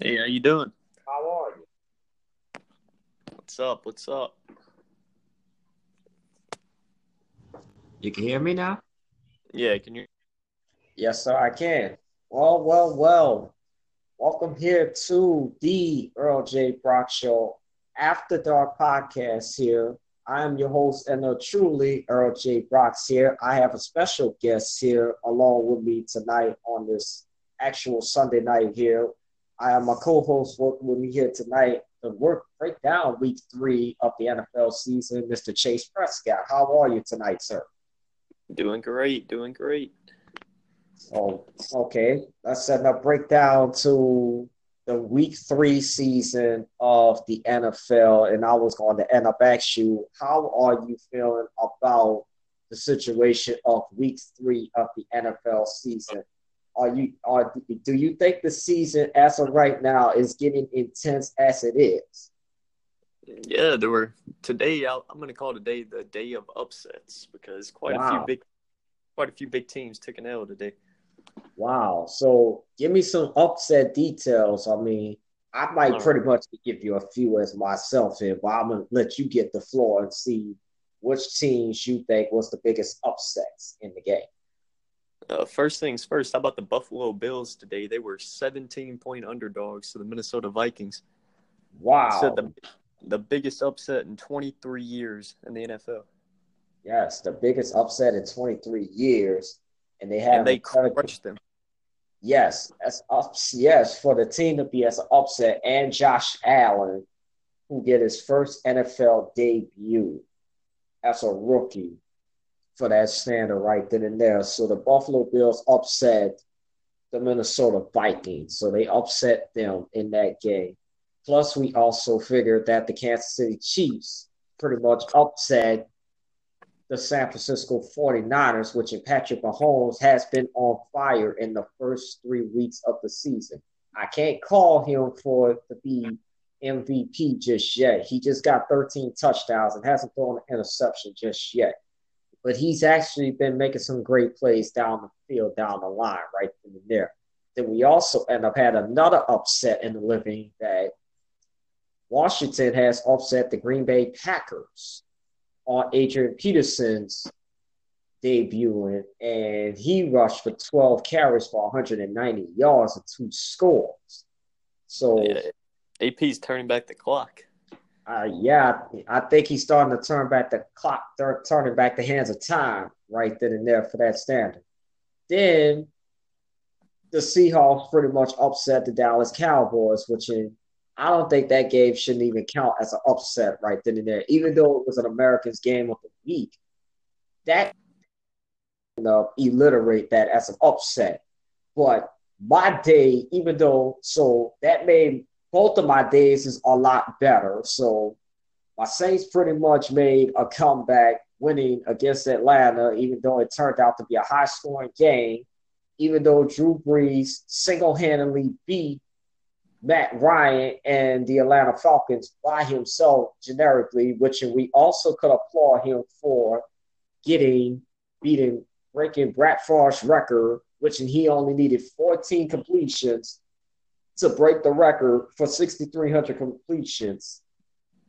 Hey, how you doing? How are you? What's up? What's up? You can hear me now? Yeah, can you? Yes, sir, I can. Well, well, well. Welcome here to the Earl J. Brock Show After Dark podcast here. I am your host and a truly Earl J. Brock's here. I have a special guest here along with me tonight on this actual Sunday night here. I have my co-host working with me here tonight to work break down week three of the NFL season, Mr. Chase Prescott. How are you tonight, sir? Doing great, doing great. Oh, okay. Let's set up breakdown to the week three season of the NFL. And I was going to end up asking you, how are you feeling about the situation of week three of the NFL season? Are you are do you think the season as of right now is getting intense as it is? Yeah, there were today. i am going to call today the day of upsets because quite wow. a few big, quite a few big teams took an L today. Wow. So give me some upset details. I mean, I might All pretty right. much give you a few as myself here, but I'm gonna let you get the floor and see which teams you think was the biggest upsets in the game. Uh, first things first, how about the Buffalo Bills today? They were 17 point underdogs to the Minnesota Vikings. Wow. Said the, the biggest upset in 23 years in the NFL. Yes, the biggest upset in 23 years. And they have and they crushed them. Yes, as ups, yes, for the team to be as an upset and Josh Allen, who get his first NFL debut as a rookie for that standard right then and there. So the Buffalo Bills upset the Minnesota Vikings. So they upset them in that game. Plus, we also figured that the Kansas City Chiefs pretty much upset the San Francisco 49ers, which in Patrick Mahomes has been on fire in the first three weeks of the season. I can't call him for to be MVP just yet. He just got 13 touchdowns and hasn't thrown an interception just yet but he's actually been making some great plays down the field, down the line, right in there. Then we also end up had another upset in the living that Washington has upset the Green Bay Packers on Adrian Peterson's debuting, and he rushed for 12 carries for 190 yards and two scores. So yeah, AP's turning back the clock uh, yeah, I think he's starting to turn back the clock, turning back the hands of time right then and there for that standard. Then the Seahawks pretty much upset the Dallas Cowboys, which in, I don't think that game shouldn't even count as an upset right then and there, even though it was an Americans game of the week. That you know, alliterate that as an upset. But my day, even though so that made both of my days is a lot better. So my Saints pretty much made a comeback, winning against Atlanta, even though it turned out to be a high scoring game. Even though Drew Brees single handedly beat Matt Ryan and the Atlanta Falcons by himself generically, which we also could applaud him for getting beating breaking Favre's record, which he only needed 14 completions to break the record for 6,300 completions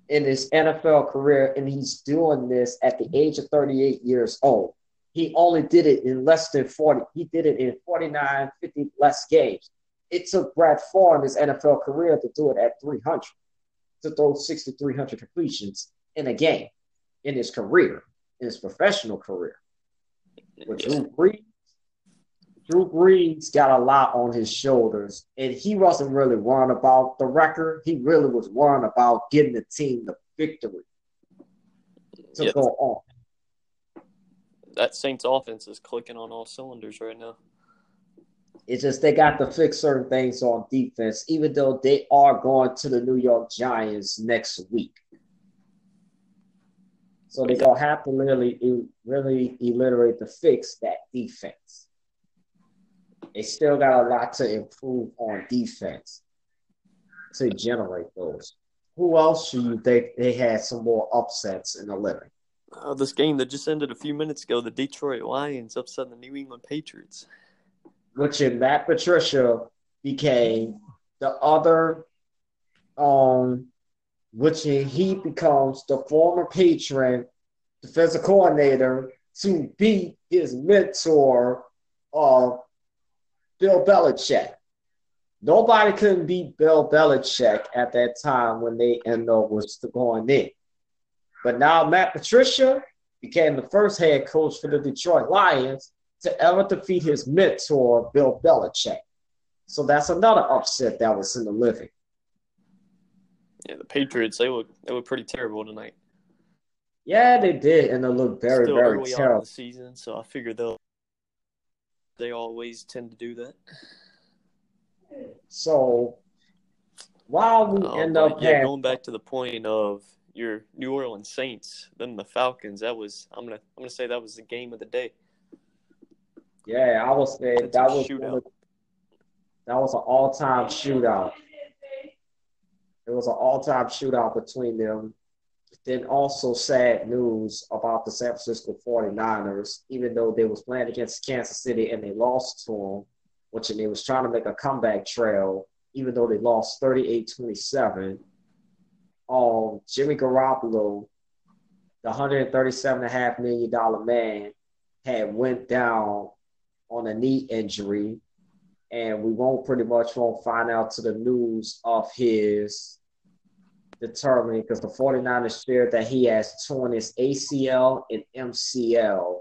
in his NFL career, and he's doing this at the age of 38 years old. He only did it in less than 40. He did it in 49, 50 less games. It took Brett Favre in his NFL career to do it at 300, to throw 6,300 completions in a game in his career, in his professional career. With Drew Brees, Drew Brees got a lot on his shoulders, and he wasn't really worrying about the record. He really was worrying about getting the team the victory to yep. go on. That Saints offense is clicking on all cylinders right now. It's just they got to fix certain things on defense, even though they are going to the New York Giants next week. So they're gonna have to really, really illiterate to fix that defense they still got a lot to improve on defense to generate those. Who else do you think they had some more upsets in the living? Uh, this game that just ended a few minutes ago, the Detroit Lions upset the New England Patriots. Which in Matt Patricia became the other, um, which he becomes the former patron, defensive coordinator, to be his mentor, uh, Bill Belichick. Nobody couldn't beat Bill Belichick at that time when they end up was going in. But now Matt Patricia became the first head coach for the Detroit Lions to ever defeat his mentor, Bill Belichick. So that's another upset that was in the living. Yeah, the Patriots they were they were pretty terrible tonight. Yeah, they did, and they looked very Still very terrible. the season, so I figured they'll they always tend to do that. So while we Um, end up yeah, having, going back to the point of your New Orleans Saints, then the Falcons. That was I'm gonna I'm gonna say that was the game of the day. yeah, I was saying It's that was shootout. that was an all time shootout. It was an all time shootout between them. Then also sad news about the San Francisco 49ers, even though they was playing against Kansas City and they lost to them, which they was trying to make a comeback trail, even though they lost 38-27. Um, Jimmy Garoppolo, the $137.5 million man, had went down on a knee injury, and we won't pretty much won't find out to the news of his determining because the 49ers shared that he has torn his ACL and MCL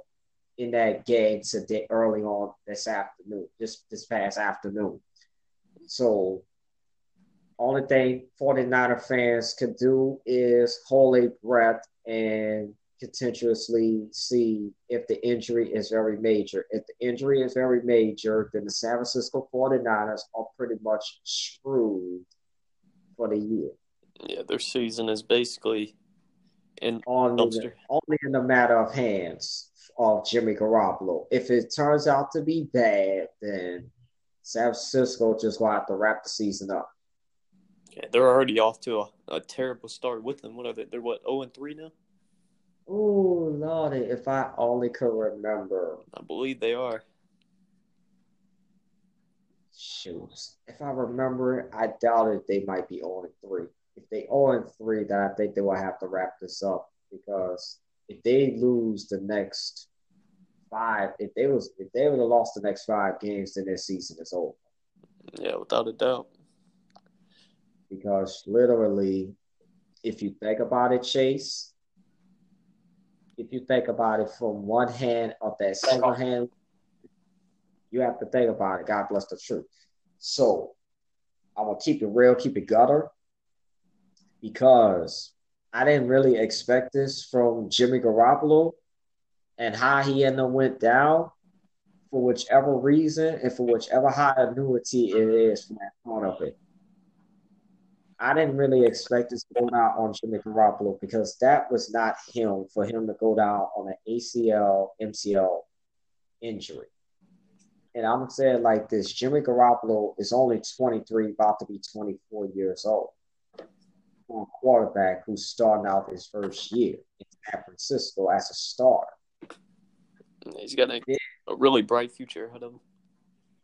in that game today early on this afternoon, this this past afternoon. So only thing 49er fans could do is hold a breath and continuously see if the injury is very major. If the injury is very major, then the San Francisco 49ers are pretty much screwed for the year. Yeah, their season is basically in only, Dumpster. only in the matter of hands of Jimmy Garoppolo. If it turns out to be bad, then San Francisco just to have to wrap the season up. yeah, they're already off to a, a terrible start with them. What are they? They're what 0 and 3 now? Oh, Lordy, if I only could remember. I believe they are. Shoes. If I remember it, I doubted they might be 0 3. If they 0 3, then I think they will have to wrap this up because if they lose the next five, if they was if they would have lost the next five games, then their season is over. Yeah, without a doubt. because literally, if you think about it, Chase, if you think about it from one hand of that single hand, you have to think about it. God bless the truth. So I'm gonna keep it real, keep it gutter, because I didn't really expect this from Jimmy Garoppolo and how he ended up went down for whichever reason and for whichever high annuity it is from that part of it. I didn't really expect this to go down on Jimmy Garoppolo because that was not him for him to go down on an ACL, MCL injury. And I'm saying like this Jimmy Garoppolo is only 23, about to be 24 years old. For a quarterback who's starting out his first year in San Francisco as a star. He's got a, Yeah. a really bright future ahead of him.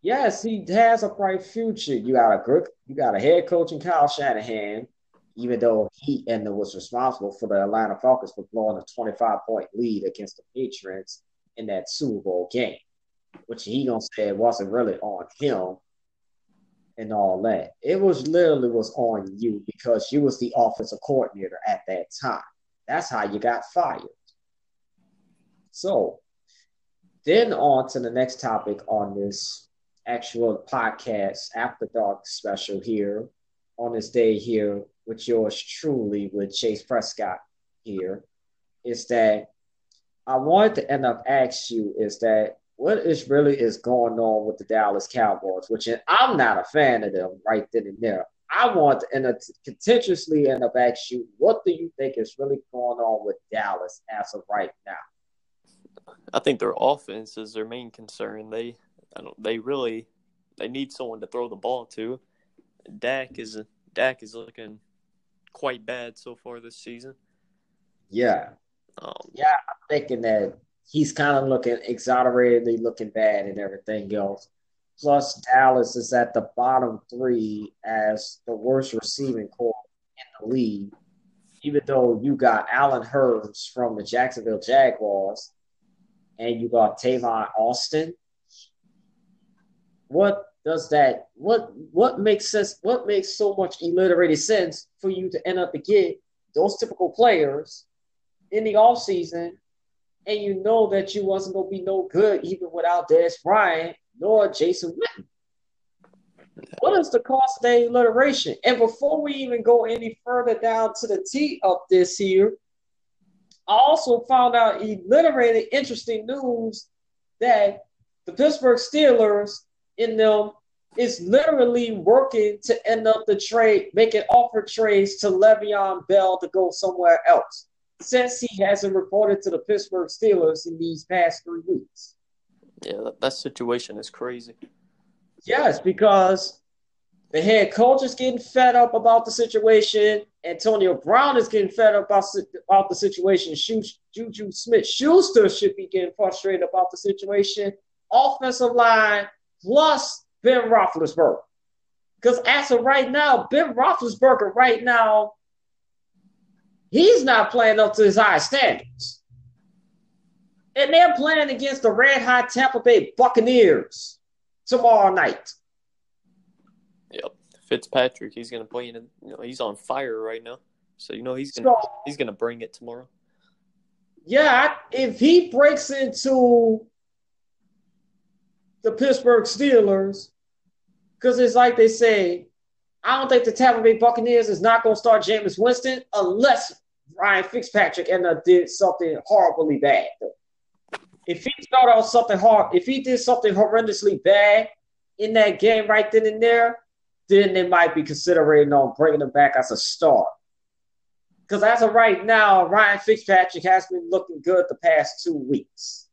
Yes, he has a bright future. You got a good, you got a head coach in Kyle Shanahan, even though he and the was responsible for the Atlanta Falcons for blowing a 25 point lead against the Patriots in that Super Bowl game, which he gonna say it wasn't really on him and all that. It was literally was on you because you was the offensive coordinator at that time. That's how you got fired. So then on to the next topic on this actual podcast after dark special here on this day here with yours truly with Chase Prescott here is that I wanted to end up ask you is that what is really is going on with the Dallas Cowboys, which I'm not a fan of them right then and there. I want to end up contentiously end up ask you what do you think is really going on with Dallas as of right now? I think their offense is their main concern. They, I don't, they really, they need someone to throw the ball to. Dak is Dak is looking quite bad so far this season. Yeah. Um, Yeah, I'm thinking that he's kind of looking exaggeratedly looking bad and everything else. Plus, Dallas is at the bottom three as the worst receiving corps in the league. Even though you got Allen Hurns from the Jacksonville Jaguars and you got Tavon Austin. What does that what what makes sense what makes so much alliterated sense for you to end up to get those typical players in the off season and you know that you wasn't gonna be no good even without Dez Bryant nor Jason Witten. What is the cost of alliteration? And before we even go any further down to the T of this here, I also found out alliterated interesting news that the Pittsburgh Steelers in them is literally working to end up the trade, making offer trades to Le'Veon Bell to go somewhere else since he hasn't reported to the Pittsburgh Steelers in these past three weeks. Yeah, that, that situation is crazy. Yes, because the head coach is getting fed up about the situation. Antonio Brown is getting fed up about, about the situation. Juju Smith Schuster should be getting frustrated about the situation. Offensive line plus Ben Roethlisberger. Because as of right now, Ben Roethlisberger right now He's not playing up to his high standards. And they're playing against the red hot Tampa Bay Buccaneers tomorrow night. Yep. Fitzpatrick, he's gonna play in you know, he's on fire right now. So you know he's gonna so, he's gonna bring it tomorrow. Yeah, if he breaks into the Pittsburgh Steelers, because it's like they say, I don't think the Tampa Bay Buccaneers is not going to start Jameis Winston unless Ryan Fitzpatrick and uh, did something horribly bad. If he started out something hard, if he did something horrendously bad in that game right then and there, then they might be considering on bringing him back as a star. Because as of right now, Ryan Fitzpatrick has been looking good the past two weeks.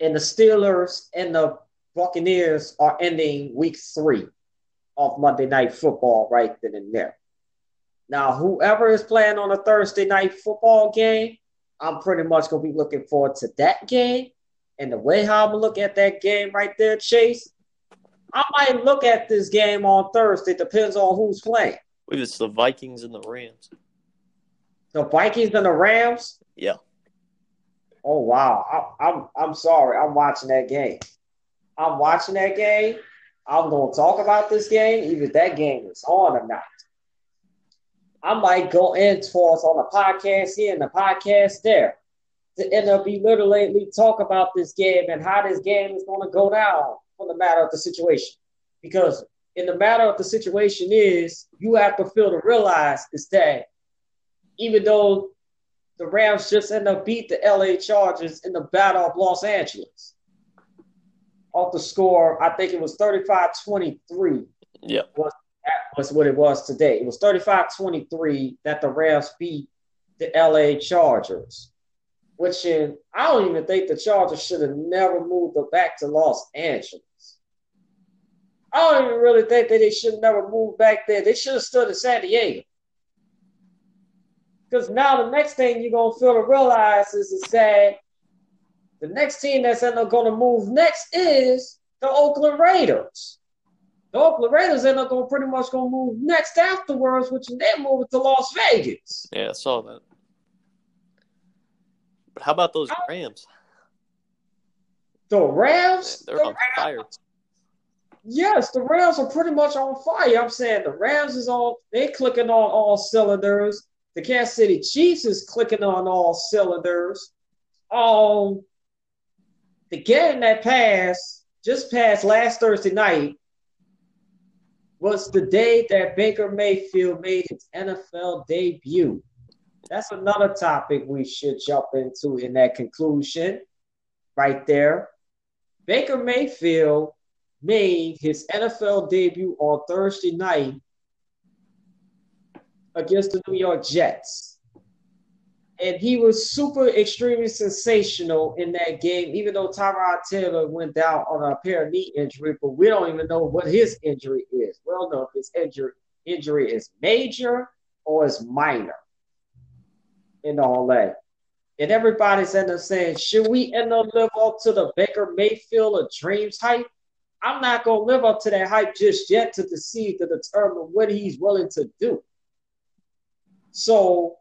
And the Steelers and the Buccaneers are ending week three of Monday Night Football right then and there. Now, whoever is playing on a Thursday night football game, I'm pretty much gonna be looking forward to that game. And the way how I'm gonna look at that game right there, Chase, I might look at this game on Thursday. Depends on who's playing. Believe it's the Vikings and the Rams. The Vikings and the Rams. Yeah. Oh wow! I, I'm I'm sorry. I'm watching that game. I'm watching that game. I'm gonna talk about this game, even if that game is on or not. I might go in towards on the podcast here and the podcast there to end up be literally talk about this game and how this game is going to go down for the matter of the situation. Because in the matter of the situation is you have to feel to realize is that even though the Rams just end up beat the LA Chargers in the Battle of Los Angeles. Off the score, I think it was 35-23. Yeah. Was was what it was today. It was 35-23 that the Rams beat the LA Chargers. Which in, I don't even think the Chargers should have never moved back to Los Angeles. I don't even really think that they should never moved back there. They should have stood in San Diego. Because now the next thing you're gonna feel to realize is, is that the next team that's going to move next is the Oakland Raiders. The Oakland Raiders end up going pretty much going to move next afterwards, which they're moving to Las Vegas. Yeah, I saw that. But how about those Rams? The Rams? They're the on Rams, fire. Yes, the Rams are pretty much on fire. I'm saying the Rams is on, they're clicking on all cylinders. The Kansas City Chiefs is clicking on all cylinders. Um, the game that passed, just passed last Thursday night, was the day that Baker Mayfield made his NFL debut. That's another topic we should jump into in that conclusion right there. Baker Mayfield made his NFL debut on Thursday night against the New York Jets and he was super extremely sensational in that game, even though Tyrod Taylor went down on a pair of knee injury, but we don't even know what his injury is. We don't know if his injury injury is major or is minor in all that. and everybody's end up saying, should we end up live up to the Baker Mayfield of dreams hype? I'm not gonna live up to that hype just yet to deceive to determine what he's willing to do. So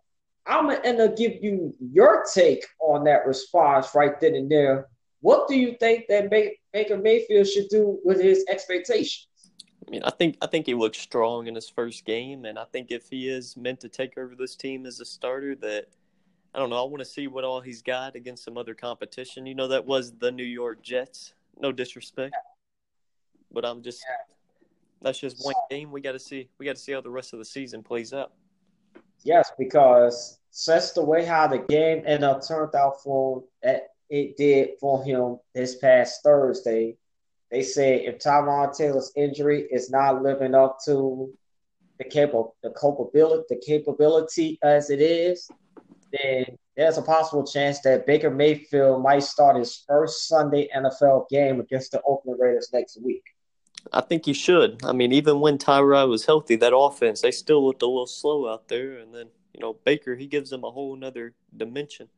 I'm gonna end up give you your take on that response right then and there. What do you think that Baker Mayfield should do with his expectations? I mean, I think I think he looked strong in his first game, and I think if he is meant to take over this team as a starter, that I don't know. I want to see what all he's got against some other competition. You know, that was the New York Jets. No disrespect, but I'm just yeah. that's just one game. We got to see. We got to see how the rest of the season plays out. Yes, because since the way how the game ended up turned out for eh, it did for him this past Thursday, they said if Tyrod Taylor's injury is not living up to the capable the capability the capability as it is, then there's a possible chance that Baker Mayfield might start his first Sunday NFL game against the Oakland Raiders next week. I think he should. I mean, even when Tyrod was healthy, that offense they still looked a little slow out there, and then you know Baker he gives them a whole another dimension.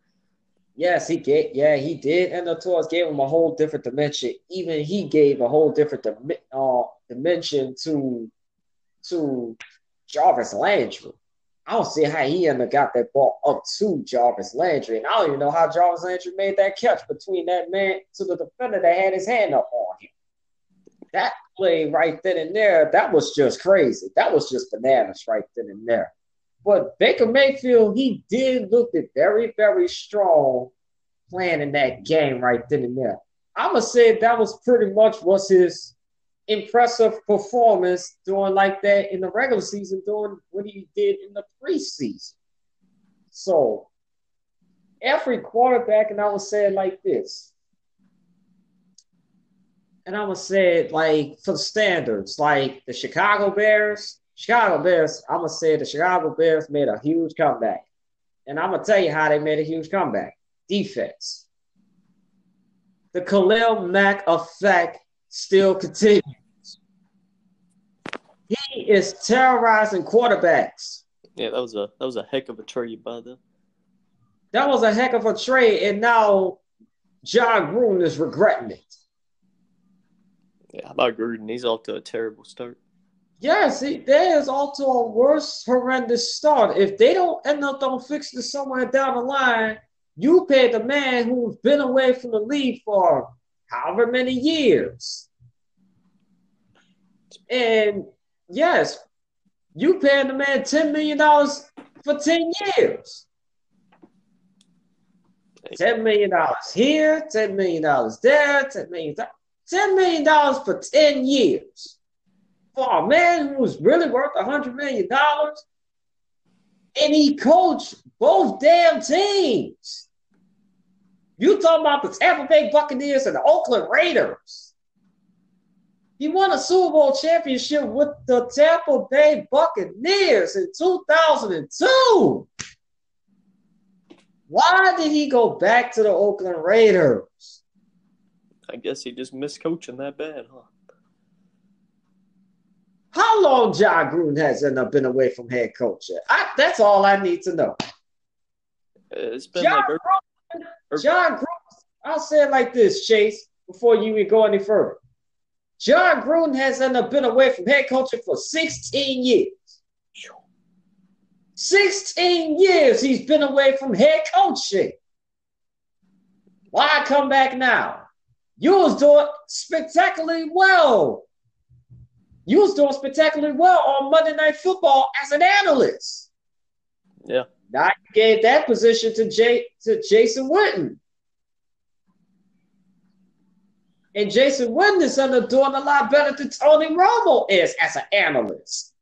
Yes, he gave. Yeah, he did. And the Torres gave him a whole different dimension. Even he gave a whole different uh, dimension to to Jarvis Landry. I don't see how he up got that ball up to Jarvis Landry. And I don't even know how Jarvis Landry made that catch between that man to the defender that had his hand up on him. That play right then and there, that was just crazy. That was just bananas right then and there. But Baker Mayfield, he did look very, very strong playing in that game right then and there. I'm gonna say that was pretty much was his impressive performance doing like that in the regular season, doing what he did in the preseason. So every quarterback, and I would say it like this. And I would say it like for the standards, like the Chicago Bears, Chicago Bears, I'm gonna say the Chicago Bears made a huge comeback. And I'm gonna tell you how they made a huge comeback. Defense. The Khalil Mack effect still continues. He is terrorizing quarterbacks. Yeah, that was a that was a heck of a trade by them. That was a heck of a trade, and now Jon Gruden is regretting it. Yeah, how about Gruden? He's off to a terrible start. Yes, see, there is also a worse, horrendous start. If they don't end up don't fix this somewhere down the line, you pay the man who's been away from the league for however many years. And yes, you paying the man $10 million for 10 years. $10 million here, $10 million there, $10 million, $10 million for 10 years for a man who was really worth a hundred million dollars, and he coached both damn teams. You talking about the Tampa Bay Buccaneers and the Oakland Raiders? He won a Super Bowl championship with the Tampa Bay Buccaneers in 2002. Why did he go back to the Oakland Raiders? I guess he just missed coaching that bad, huh? How long Jon Gruden has been away from head coach? I, that's all I need to know. It's been John, like Gruden, Jon Gruden. I'll say it like this, Chase, before you even go any further. Jon Gruden has been away from head coaching for 16 years. 16 years he's been away from head coaching. Why come back now? You was doing spectacularly well you was doing spectacularly well on Monday Night Football as an analyst. Yeah. Now you gave that position to Jay to Jason Witten. And Jason Witten is under doing a lot better than Tony Romo is as an analyst.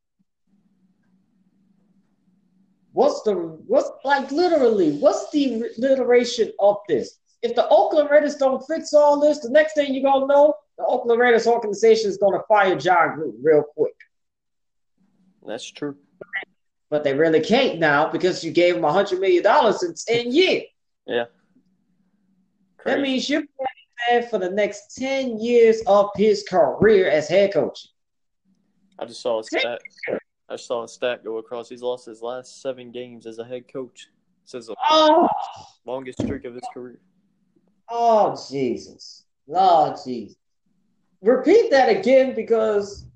What's the what's like literally? What's the iteration of this? If the Oakland Raiders don't fix all this, the next thing you're gonna know, the Oakland Raiders organization is going to fire Jon Gruden real quick. That's true. But they really can't now because you gave him $100 million in 10 years. Yeah. Crazy. That means you're playing for the next 10 years of his career as head coach. I just saw a stat. I saw a stat go across. He's lost his last seven games as a head coach Says the Oh, longest streak of his career. oh, Jesus. Lord Jesus. Repeat that again because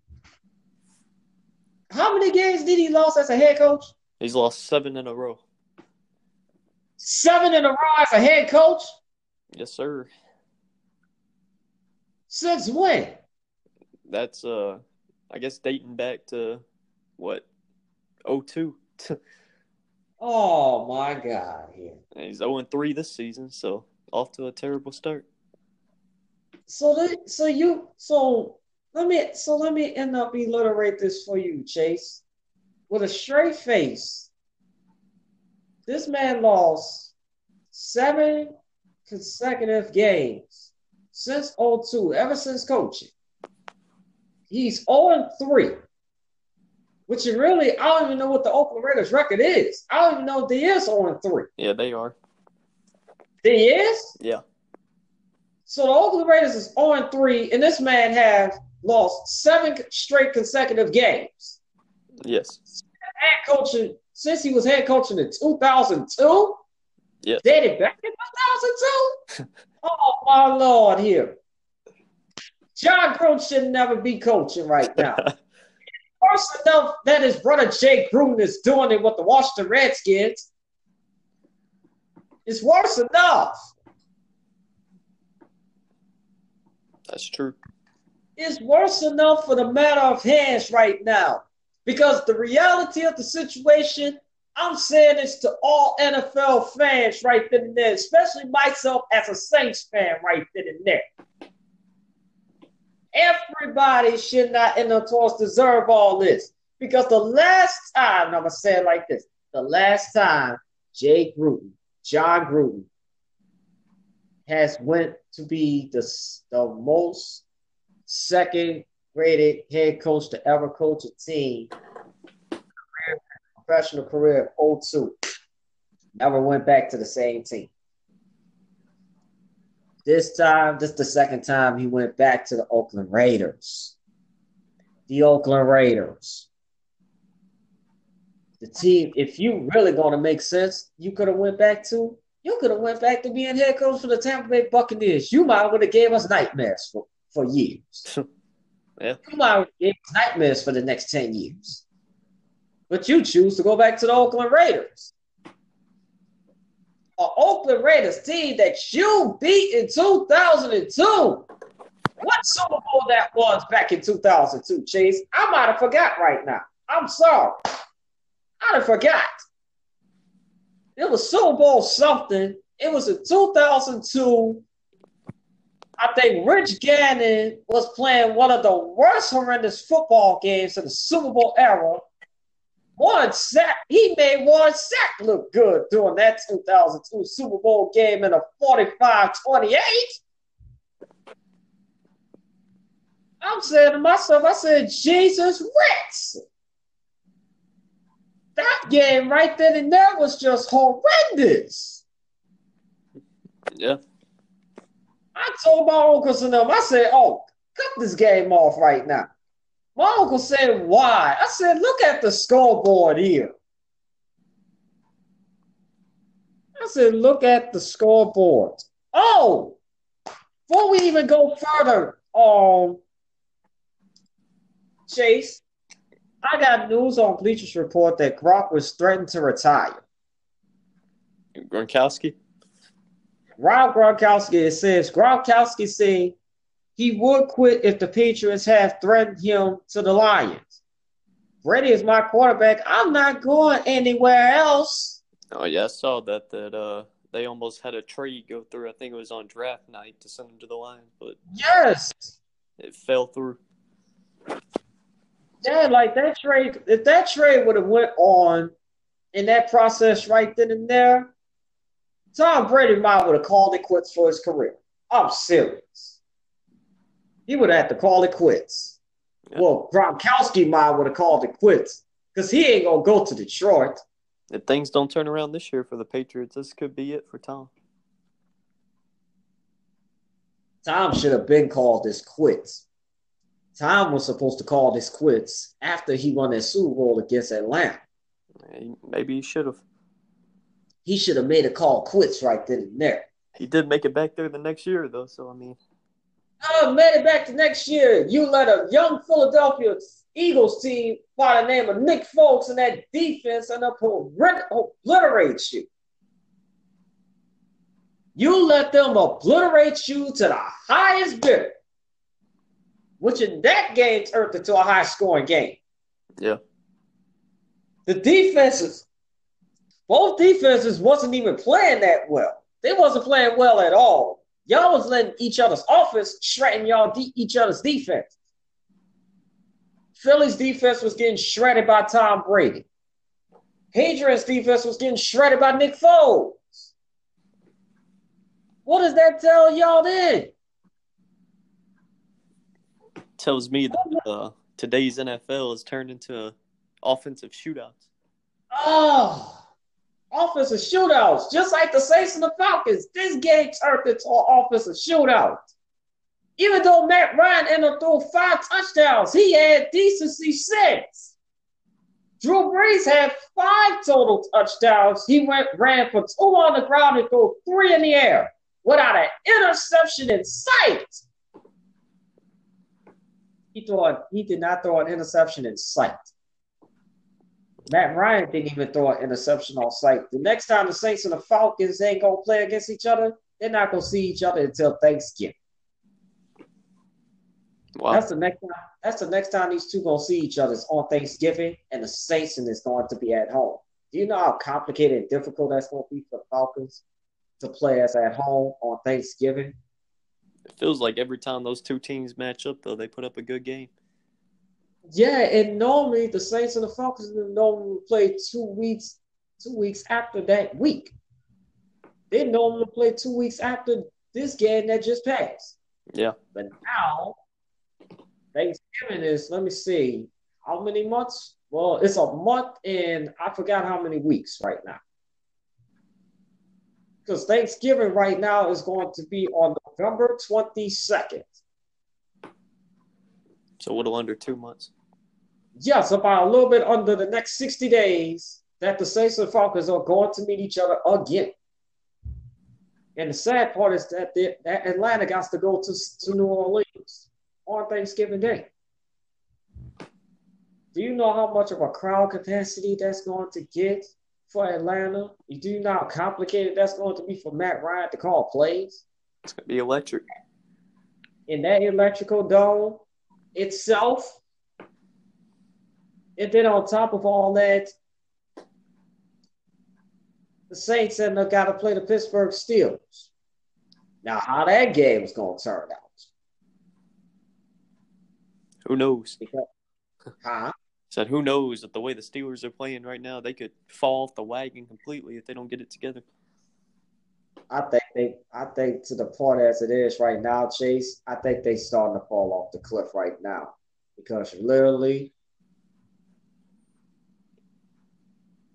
how many games did he lose as a head coach? He's lost seven in a row. Seven in a row as a head coach? Yes, sir. Since when? That's uh, I guess dating back to what, 02. Oh my God! And He's 0 3 this season, so off to a terrible start. So, the, so you, so let me, so let me end up alliterate this for you, Chase. With a straight face, this man lost seven consecutive games since 02, ever since coaching. He's 0 3. Which is really, I don't even know what the Oakland Raiders record is. I don't even know if they is 0 3. Yeah, they are. They is? Yeah. So the Oakland Raiders is 0 3, and this man has lost seven straight consecutive games. Yes. Head coaching since he was head coaching in 2002. Yes. Dated back in 2002. oh my lord, here. Jon Gruden should never be coaching right now. Worse enough that his brother Jay Gruden is doing it with the Washington Redskins. It's worse enough. That's true. It's worse enough for the matter of hands right now. Because the reality of the situation, I'm saying this to all NFL fans right then and there, especially myself as a Saints fan right then and there. Everybody should not in the toss deserve all this. Because the last time, I'm gonna say it like this: the last time Jay Gruden, Jon Gruden, has went to be the, the most second rated head coach to ever coach a team, career, professional career of 02. Never went back to the same team. This time, this is the second time he went back to the Oakland Raiders. The Oakland Raiders. The team, if you really gonna make sense, you could have went back to, you could have went back to being head coach for the Tampa Bay Buccaneers. You might would have gave us nightmares for, for years. Yeah. You might have gave us nightmares for the next 10 years. But you choose to go back to the Oakland Raiders. An Oakland Raiders team that you beat in 2002. What Super Bowl that was back in 2002, Chase? I might have forgot right now. I'm sorry. I'd have forgot. It was Super Bowl something. It was in 2002. I think Rich Gannon was playing one of the worst horrendous football games in the Super Bowl era. One Sack, he made one Sack look good during that 2002 Super Bowl game in a 45-28. I'm saying to myself, I said, Jesus Rex. That game right then and there was just horrendous. Yeah. I told my uncles and them, I said, oh, cut this game off right now. My uncle said, why? I said, look at the scoreboard here. I said, look at the scoreboard. Oh, before we even go further, um, Chase, I got news on Bleachers Report that Gronk was threatened to retire. Gronkowski. Rob Gronkowski, it says Gronkowski said he would quit if the Patriots have threatened him to the Lions. Brady is my quarterback. I'm not going anywhere else. Oh yeah, I saw that that uh they almost had a trade go through. I think it was on draft night to send him to the Lions, but Yes. it fell through. Yeah, like that trade, if that trade would have went on in that process right then and there, Tom Brady might would have called it quits for his career. I'm serious. He would have had to call it quits. Yeah. Well, Gronkowski might would have called it quits because he ain't gonna go to Detroit. If things don't turn around this year for the Patriots, this could be it for Tom. Tom should have been called this quits. Tom was supposed to call this quits after he won that Super Bowl against Atlanta. Maybe he should have. he should have made a call quits right then and there. He did make it back there the next year, though. So I mean, I made it back the next year. You let a young Philadelphia Eagles team by the name of Nick Foles in that defense and up obliterate you. You let them obliterate you to the highest bidder, which in that game turned into a high scoring game. Yeah. The defenses, both defenses wasn't even playing that well. They wasn't playing well at all. Y'all was letting each other's offense shredding y'all de- each other's defense. Philly's defense was getting shredded by Tom Brady. Hadrian's defense was getting shredded by Nick Foles. What does that tell y'all then? Tells me that uh, today's NFL has turned into offensive shootouts. Oh, offensive shootouts, just like the Saints and the Falcons. This game turned into an offensive shootout. Even though Matt Ryan ended up throwing five touchdowns, he had decency six. Drew Brees had five total touchdowns. He went ran for two on the ground and threw three in the air without an interception in sight. He thought he did not throw an interception in sight. Matt Ryan didn't even throw an interception on sight. The next time the Saints and the Falcons ain't gonna play against each other, they're not gonna see each other until Thanksgiving. Wow. That's the next time. That's the next time these two gonna see each other is on Thanksgiving, and the Saints and is going to be at home. Do you know how complicated and difficult that's gonna be for the Falcons to play us at home on Thanksgiving? It feels like every time those two teams match up, though, they put up a good game. Yeah, and normally the Saints and the Falcons normally play two weeks, two weeks after that week. They normally play two weeks after this game that just passed. Yeah. But now Thanksgiving is, let me see, how many months? Well, it's a month and I forgot how many weeks right now. Because Thanksgiving right now is going to be on November 22nd. So a little under two months. Yes, about a little bit under the next 60 days that the Saints and Falcons are going to meet each other again. And the sad part is that, the, that Atlanta got to go to, to New Orleans on Thanksgiving Day. Do you know how much of a crowd capacity that's going to get for Atlanta? You do know how complicated that's going to be for Matt Ryan to call plays? It's going to be electric. In that electrical dome itself, and then on top of all that, the Saints have got to play the Pittsburgh Steelers. Now, how that game is going to turn out? Who knows? Because, huh? Said who knows that the way the Steelers are playing right now, they could fall off the wagon completely if they don't get it together. I think they, I think to the point as it is right now, Chase, I think they starting to fall off the cliff right now because literally,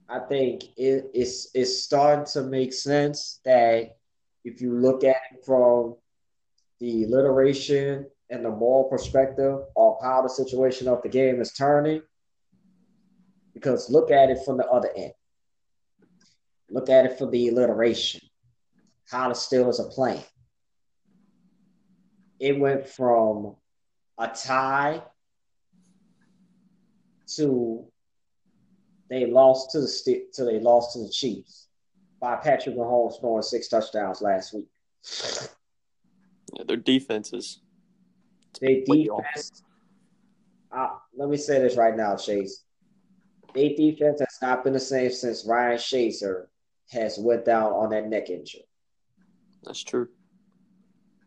I think it, it's it's starting to make sense that if you look at it from the alliteration and the moral perspective of how the situation of the game is turning. Because look at it from the other end. Look at it for the alliteration, how the Steelers are playing. It went from a tie to they lost to the to they lost to the Chiefs by Patrick Mahomes scoring six touchdowns last week. Yeah, their defenses. they defense. Uh, let me say this right now, Chase. Their defense has not been the same since Ryan Shazier has went down on that neck injury. That's true.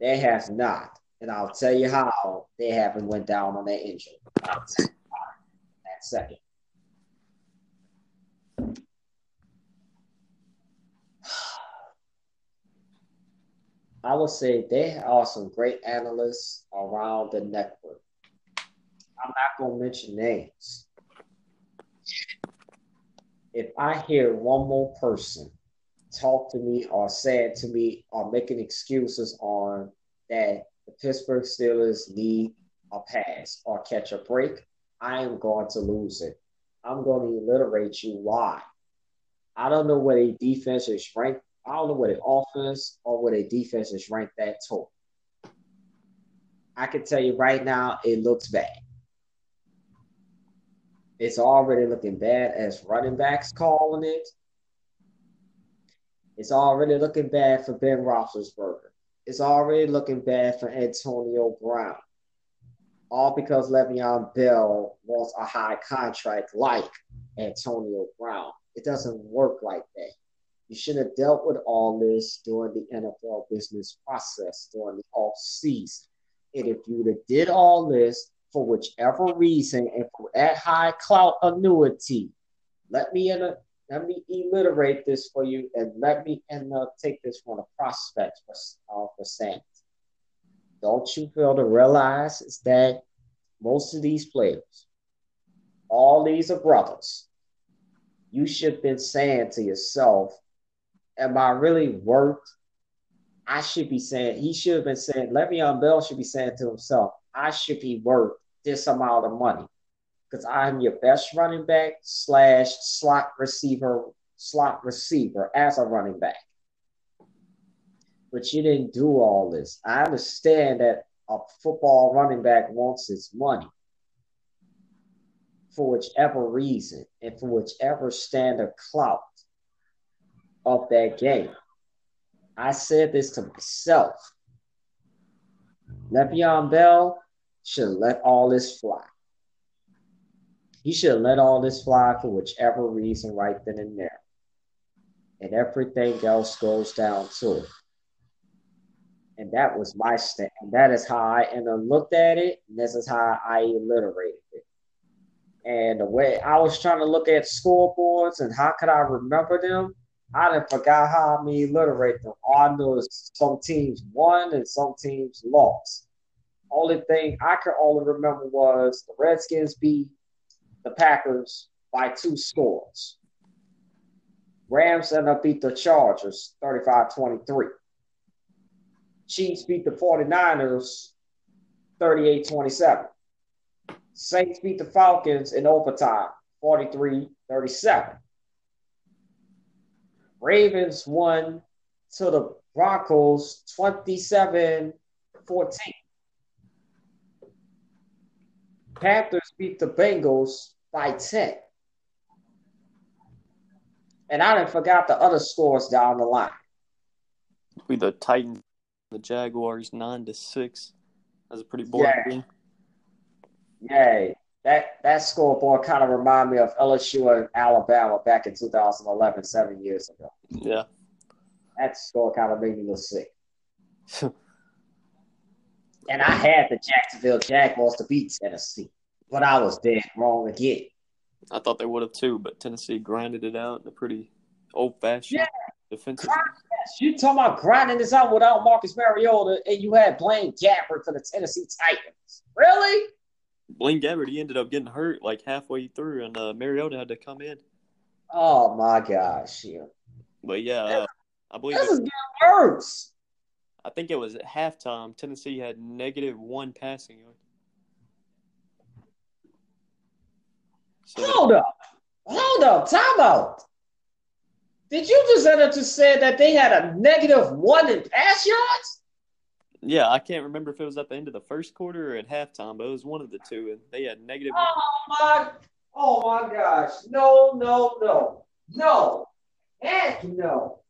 They have not, and I'll tell you how they haven't went down on that injury. That second. I would say there are some great analysts around the network. I'm not going to mention names. If I hear one more person talk to me or say to me or making excuses on that the Pittsburgh Steelers need a pass or catch a break, I am going to lose it. I'm going to alliterate you why. I don't know where their defense is ranked. I don't know where their offense or where their defense is ranked that total. I can tell you right now, it looks bad. It's already looking bad as running backs calling it. It's already looking bad for Ben Roethlisberger. It's already looking bad for Antonio Brown. All because Le'Veon Bell wants a high contract like Antonio Brown. It doesn't work like that. You should have dealt with all this during the NFL business process during the off season. And if you would have did all this for whichever reason and for that high clout annuity, let me in a, let me alliterate this for you and let me and uh, take this from the prospect for uh, for. Don't you fail to realize is that most of these players, all these are brothers. You should have been saying to yourself, am I really worth? I should be saying, he should have been saying, Le'Veon Bell should be saying to himself, I should be worth this amount of money because I'm your best running back slash slot receiver, slot receiver as a running back. But you didn't do all this. I understand that a football running back wants his money for whichever reason and for whichever standard clout of that game. I said this to myself. Le'Veon Bell should let all this fly. He should have let all this fly for whichever reason right then and there. And everything else goes down to it. And that was my stand. And that is how I and I looked at it. And this is how I alliterated it. And the way I was trying to look at scoreboards and how could I remember them, I didn't forgot how I mean alliterate them. All I know is some teams won and some teams lost. Only thing I could only remember was the Redskins beat the Packers by two scores. Rams ended up beat the Chargers 35-23. Chiefs beat the 49ers 38-27. Saints beat the Falcons in overtime 43-37. Ravens won to the Broncos 27 14. Panthers beat the Bengals by 10. And I didn't forgot the other scores down the line. We the Titans, the Jaguars, nine to six. That's a pretty boring Yeah. game. Yay. That that scoreboard kind of remind me of LSU and Alabama back in 2011, seven years ago. Yeah. That score kind of made me look sick. And I had the Jacksonville Jaguars to beat Tennessee, but I was dead wrong again. I thought they would have too, but Tennessee grinded it out in a pretty old fashioned Yeah. defensive. Yes, you talking about grinding this out without Marcus Mariota, and you had Blaine Gabbert for the Tennessee Titans. Really? Blaine Gabbert, he ended up getting hurt like halfway through, and uh, Mariota had to come in. Oh my gosh, yeah. But yeah, uh, I believe This it, is getting worse. I think it was at halftime. Tennessee had negative one passing yard. So Hold up. Hold up. Time out. Did you just enter to say that they had a negative one in pass yards? yeah, I can't remember if it was at the end of the first quarter or at halftime, but it was one of the two, and they had negative. one. Oh my oh my gosh. No, no, no. No. Heck no.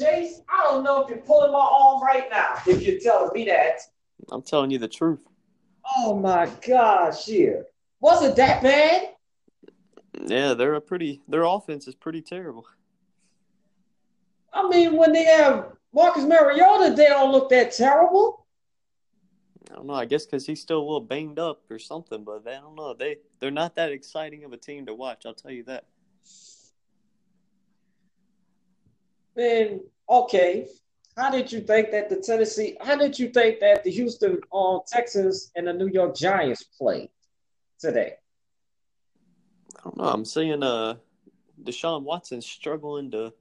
Chase, I don't know if you're pulling my arm right now if you're telling me that. I'm telling you the truth. Oh my gosh, yeah. Was it that bad? Yeah, they're a pretty. Their offense is pretty terrible. I mean, when they have Marcus Mariota, they don't look that terrible. I don't know. I guess because he's still a little banged up or something, but I don't know. They they're not that exciting of a team to watch. I'll tell you that. Then okay, how did you think that the Tennessee? How did you think that the Houston uh, Texans and the New York Giants played today? I don't know. I'm seeing uh, Deshaun Watson struggling to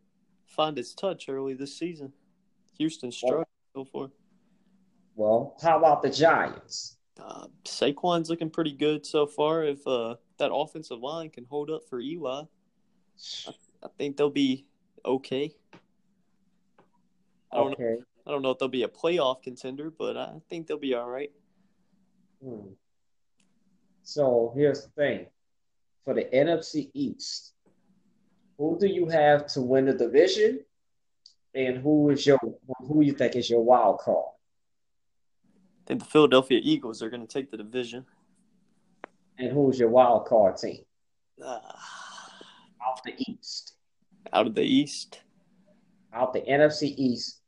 find his touch early this season. Houston struggling so far. Well, how about the Giants? Uh, Saquon's looking pretty good so far. If uh, that offensive line can hold up for Eli, I think they'll be okay. I don't Okay. know. I don't know if they'll be a playoff contender, but I think they'll be all right. Hmm. So here's the thing. For the NFC East, who do you have to win the division? And who is your who you think is your wild card? I think the Philadelphia Eagles are going to take the division. And who's your wild card team Uh, out of the East? out of the East, Out the NFC East.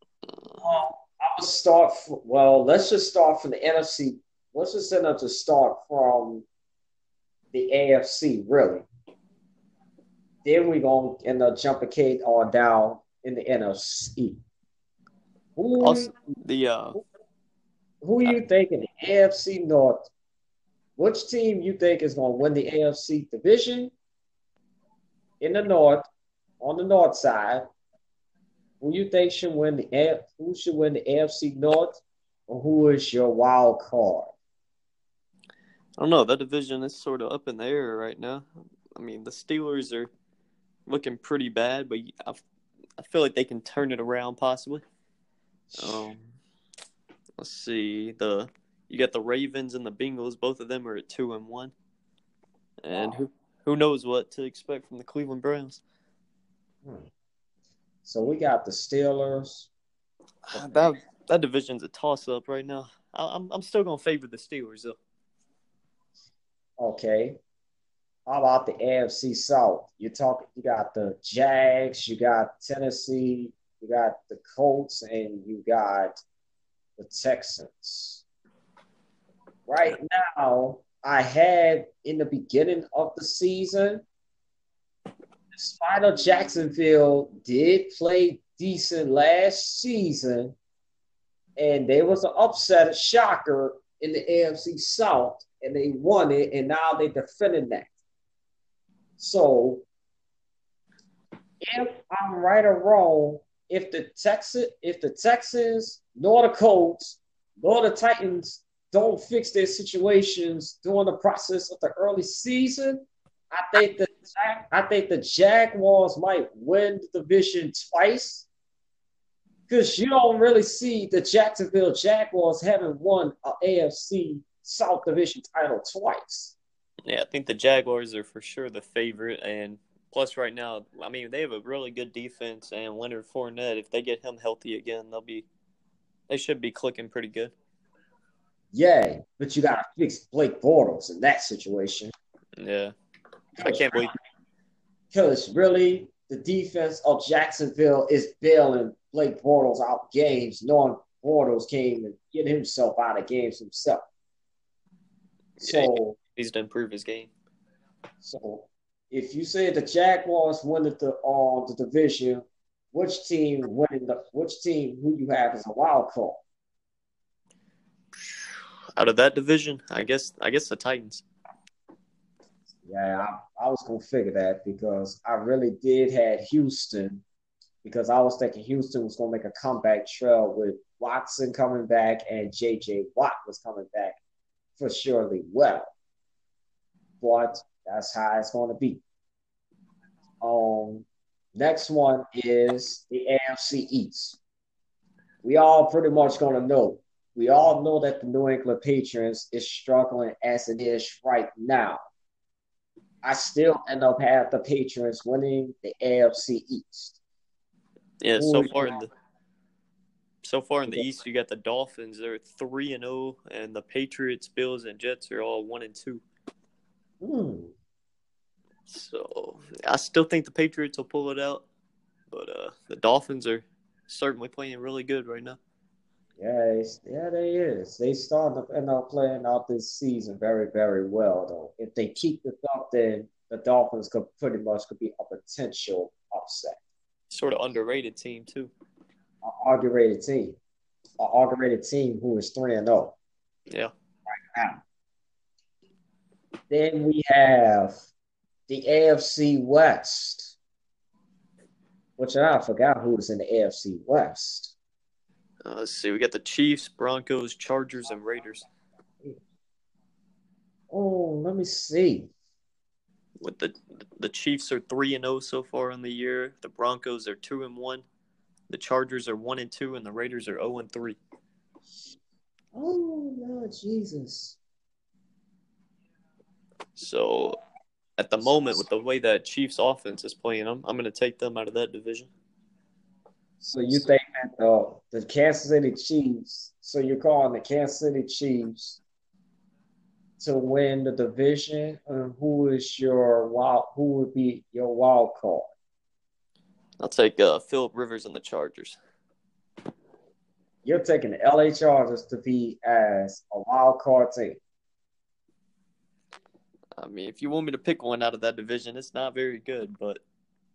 Well, I would start. well, let's just start from the NFC. Let's just end up to start from the AFC, really. Then we're gonna end up jumping Kate on down in the NFC. Who also the uh, who you think in the AFC North? Which team you think is gonna win the AFC division in the North on the North side? Who you think should win the who should win the AFC North, or who is your wild card? I don't know. That division is sort of up in the air right now. I mean, the Steelers are looking pretty bad, but I, I feel like they can turn it around possibly. Um, let's see. The you got the Ravens and the Bengals. Both of them are at two and one, and Wow. who who knows what to expect from the Cleveland Browns. Hmm. So we got the Steelers. That that division's a toss up right now. I, I'm I'm still gonna favor the Steelers though. Okay. How about the AFC South? You talk. You got the Jags. You got Tennessee. You got the Colts, and you got the Texans. Right now, I had in the beginning of the season, of Jacksonville did play decent last season, and there was an upset, a shocker in the AFC South, and they won it, and now they're defending that. So, if I'm right or wrong, if the Texas, if the Texans, nor the Colts, nor the Titans don't fix their situations during the process of the early season, I think the I think the Jaguars might win the division twice. Because you don't really see the Jacksonville Jaguars having won a AFC South Division title twice. Yeah, I think the Jaguars are for sure the favorite, and plus right now, I mean they have a really good defense, and Leonard Fournette, if they get him healthy again, they'll be they should be clicking pretty good. Yeah, but you got to fix Blake Bortles in that situation. Yeah, I can't believe Because really, the defense of Jacksonville is bailing Blake Bortles out games, knowing Bortles came and get himself out of games himself. So, he's to improve his game. so if you say the Jaguars win the all uh, the division, which team winning the which team who you have as a wild card? Out of that division, I guess I guess the Titans. Yeah, I, I was gonna figure that because I really did had Houston because I was thinking Houston was gonna make a comeback trail with Watson coming back and JJ Watt was coming back for surely well. But that's how it's gonna be. Um next one is the AFC East. We all pretty much gonna know. We all know that the New England Patriots is struggling as it is right now. I still end up having the Patriots winning the AFC East. Yeah, so far in the so far in the East, you got the Dolphins. They're three and zero, and the Patriots, Bills, and Jets are all one and two. Hmm. So I still think the Patriots will pull it out, but uh, the Dolphins are certainly playing really good right now. Yeah, it's, yeah, they is. They starting to end up playing out this season very, very well though. If they keep this up, then the Dolphins could pretty much could be a potential upset. Sort of underrated team too. An argurated team. An argurated team who is three and oh. Yeah, Right Now, then we have the AFC West, which I forgot who was in the AFC West. Uh, let's see. We got the Chiefs, Broncos, Chargers, and Raiders. Oh, let me see. with the the Chiefs are three and zero so far in the year. The Broncos are two and one. The Chargers are one and two, and the Raiders are zero and three. Oh Lord Jesus! So, at the moment, with the way that Chiefs offense is playing, I'm I'm going to take them out of that division. So you think the the Kansas City Chiefs? So you're calling the Kansas City Chiefs to win the division? And who is your wild? Who would be your wild card? I'll take uh, Philip Rivers and the Chargers. You're taking the LA Chargers to be as a wild card team. I mean, if you want me to pick one out of that division, it's not very good, but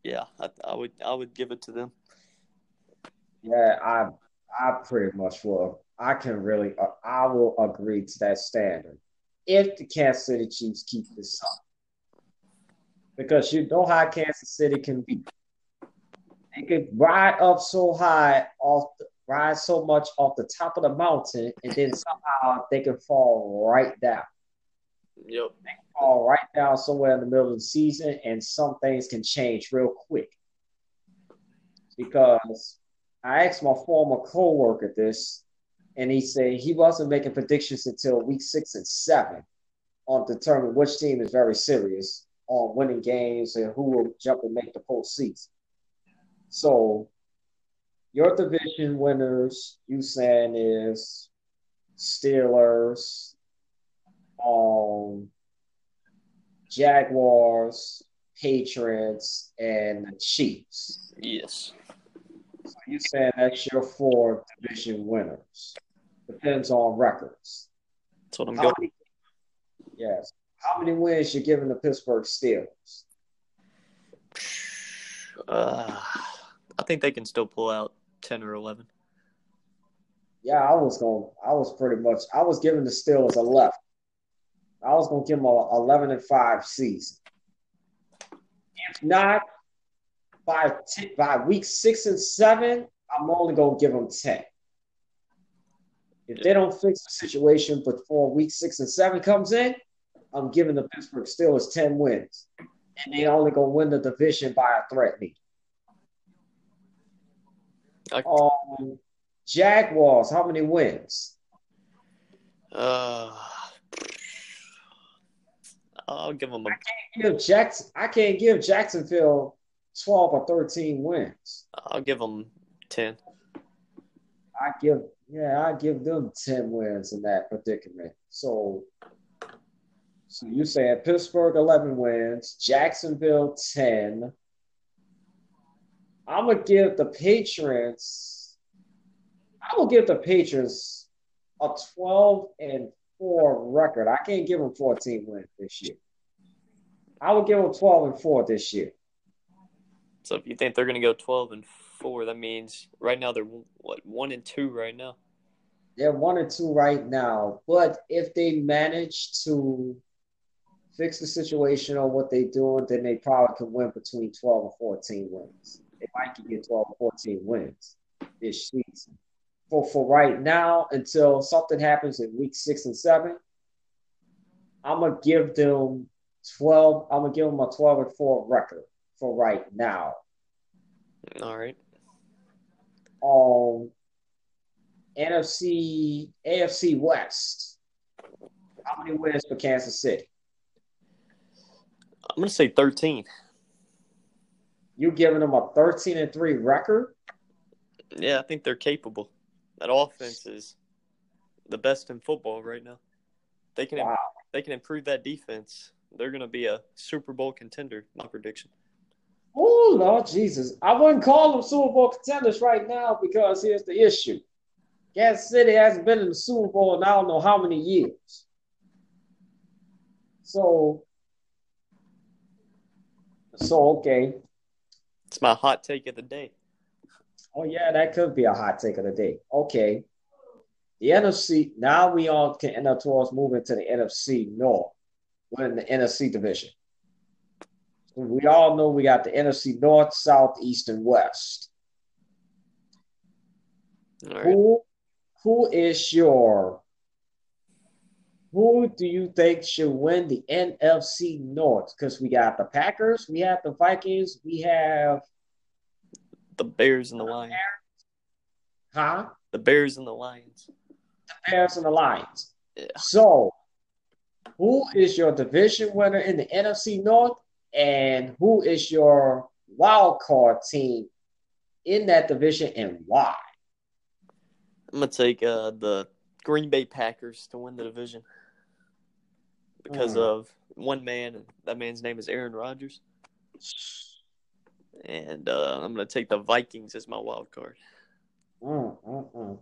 yeah, I, I would I would give it to them. Yeah, I I pretty much will. I can really uh, I will agree to that standard if the Kansas City Chiefs keep this up, because you know how Kansas City can be. They can ride up so high off, the, ride so much off the top of the mountain, and then somehow they can fall right down. Yep. They can fall right down somewhere in the middle of the season, and some things can change real quick. Because I asked my former co-worker this, and he said he wasn't making predictions until week six and seven on determining which team is very serious on winning games and who will jump and make the postseason. So your division winners, you saying is Steelers, um, Jaguars, Patriots, and Chiefs. Yes. So you saying that's your four division winners. Depends on records. That's what I'm How going. many, yes. How many wins you giving the Pittsburgh Steelers? Uh, I think they can still pull out ten or eleven. Yeah, I was going. I was pretty much. I was giving the Steelers a left. I was going to give them a eleven and five season. If not, by t- by week six and seven, I'm only going to give them ten. If they don't fix the situation before week six and seven comes in, I'm giving the Pittsburgh Steelers ten wins, and they only going to win the division by a threat meet. I, Um, Jaguars, how many wins? uh, I'll give them a. Give Jackson, I can't give Jacksonville twelve or thirteen wins. I'll give them ten. I give, yeah, I give them ten wins in that predicament. So, so you saying Pittsburgh eleven wins, Jacksonville ten. I'm gonna give the Patriots. I will give the Patriots a twelve and four record. I can't give them fourteen wins this year. I would give them twelve and four this year. So if you think they're going to go twelve and four, that means right now they're what one and two right now. They're one and two right now, but if they manage to fix the situation on what they're doing, then they probably can win between 12 and 14 wins. They might can get 12 or 14 wins this season. For for right now, until something happens in week six and seven, I'm gonna give them 12. I'm gonna give them a 12 and 4 record for right now. All right. Um NFC AFC West. How many wins for Kansas City? I'm going to say thirteen. You giving them a 13 and 3 record? Yeah, I think they're capable. That offense is the best in football right now. They can Wow. they can improve that defense. They're going to be a Super Bowl contender. My prediction. Oh Lord Jesus. I wouldn't call them Super Bowl contenders right now because here's the issue. Kansas City hasn't been in the Super Bowl in I don't know how many years. So so okay. It's my hot take of the day. Oh yeah, that could be a hot take of the day. Okay. The NFC, now we all can end up towards moving to the NFC North. We're in the NFC division. We all know we got the NFC North, South, East, and West. Right. Who who is your who do you think should win the NFC North? Because we got the Packers, we have the Vikings, we have the Bears and the Lions. Huh? The Bears and the Lions. The Bears and the Lions. Yeah. So, who is your division winner in the NFC North, and who is your wild card team in that division, and why? I'm gonna take uh, the Green Bay Packers to win the division because Mm. of one man, and that man's name is Aaron Rodgers. And uh, I'm gonna take the Vikings as my wild card. Mm, mm, mm.